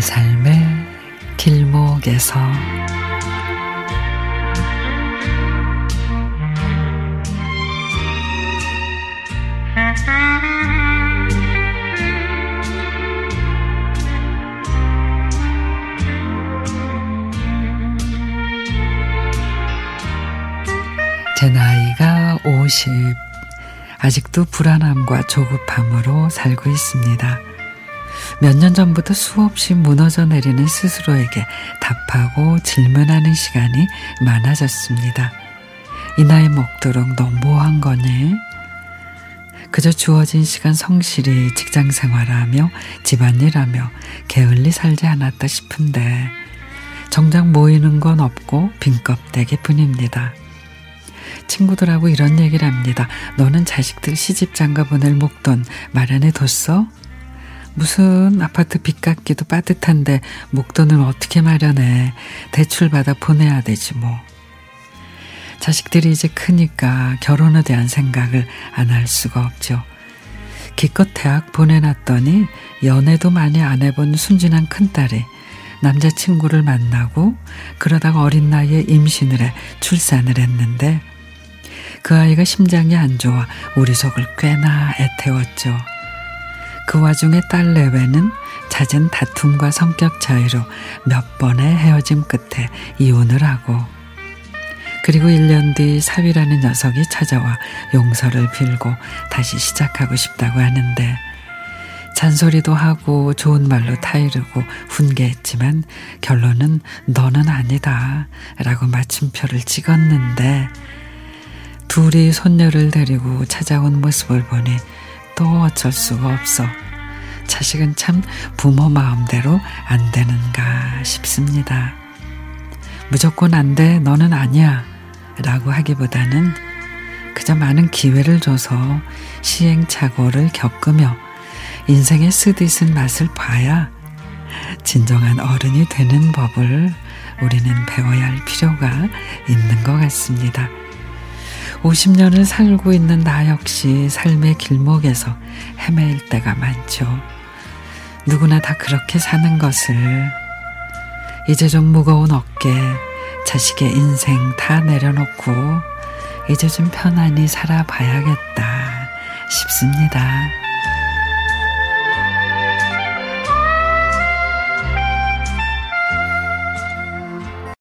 삶의 길목에서 제 나이가 50. 아직도 불안함과 조급함으로 살고 있습니다. 몇 년 전부터 수없이 무너져 내리는 스스로에게 답하고 질문하는 시간이 많아졌습니다. 이 나이 먹도록 너뭐한 거니? 그저 주어진 시간 성실히 직장 생활하며 집안일하며 게을리 살지 않았다 싶은데 정작 모이는 건 없고 빈껍데기 뿐입니다. 친구들하고 이런 얘기를 합니다. 너는 자식들 시집 장가 보낼 목돈 마련해 뒀어? 무슨 아파트 빚 갚기도 빠듯한데 목돈을 어떻게 마련해. 대출 받아 보내야 되지 뭐. 자식들이 이제 크니까 결혼에 대한 생각을 안 할 수가 없죠. 기껏 대학 보내놨더니 연애도 많이 안 해본 순진한 큰딸이 남자친구를 만나고 그러다가 어린 나이에 임신을 해 출산을 했는데 그 아이가 심장이 안 좋아 우리 속을 꽤나 애태웠죠. 그 와중에 딸 내외는 잦은 다툼과 성격 차이로 몇 번의 헤어짐 끝에 이혼을 하고 그리고 1년 뒤 사위라는 녀석이 찾아와 용서를 빌고 다시 시작하고 싶다고 하는데 잔소리도 하고 좋은 말로 타이르고 훈계했지만 결론은 너는 아니다 라고 마침표를 찍었는데 둘이 손녀를 데리고 찾아온 모습을 보니 또 어쩔 수가 없어. 자식은 참 부모 마음대로 안 되는가 싶습니다. 무조건 안 돼, 너는 아니야. 라고 하기보다는 그저 많은 기회를 줘서 시행착오를 겪으며 인생의 쓰디쓴 맛을 봐야 진정한 어른이 되는 법을 우리는 배워야 할 필요가 있는 것 같습니다. 50년을 살고 있는 나 역시 삶의 길목에서 헤매일 때가 많죠. 누구나 다 그렇게 사는 것을 이제 좀 무거운 어깨, 자식의 인생 다 내려놓고 이제 좀 편안히 살아봐야겠다 싶습니다.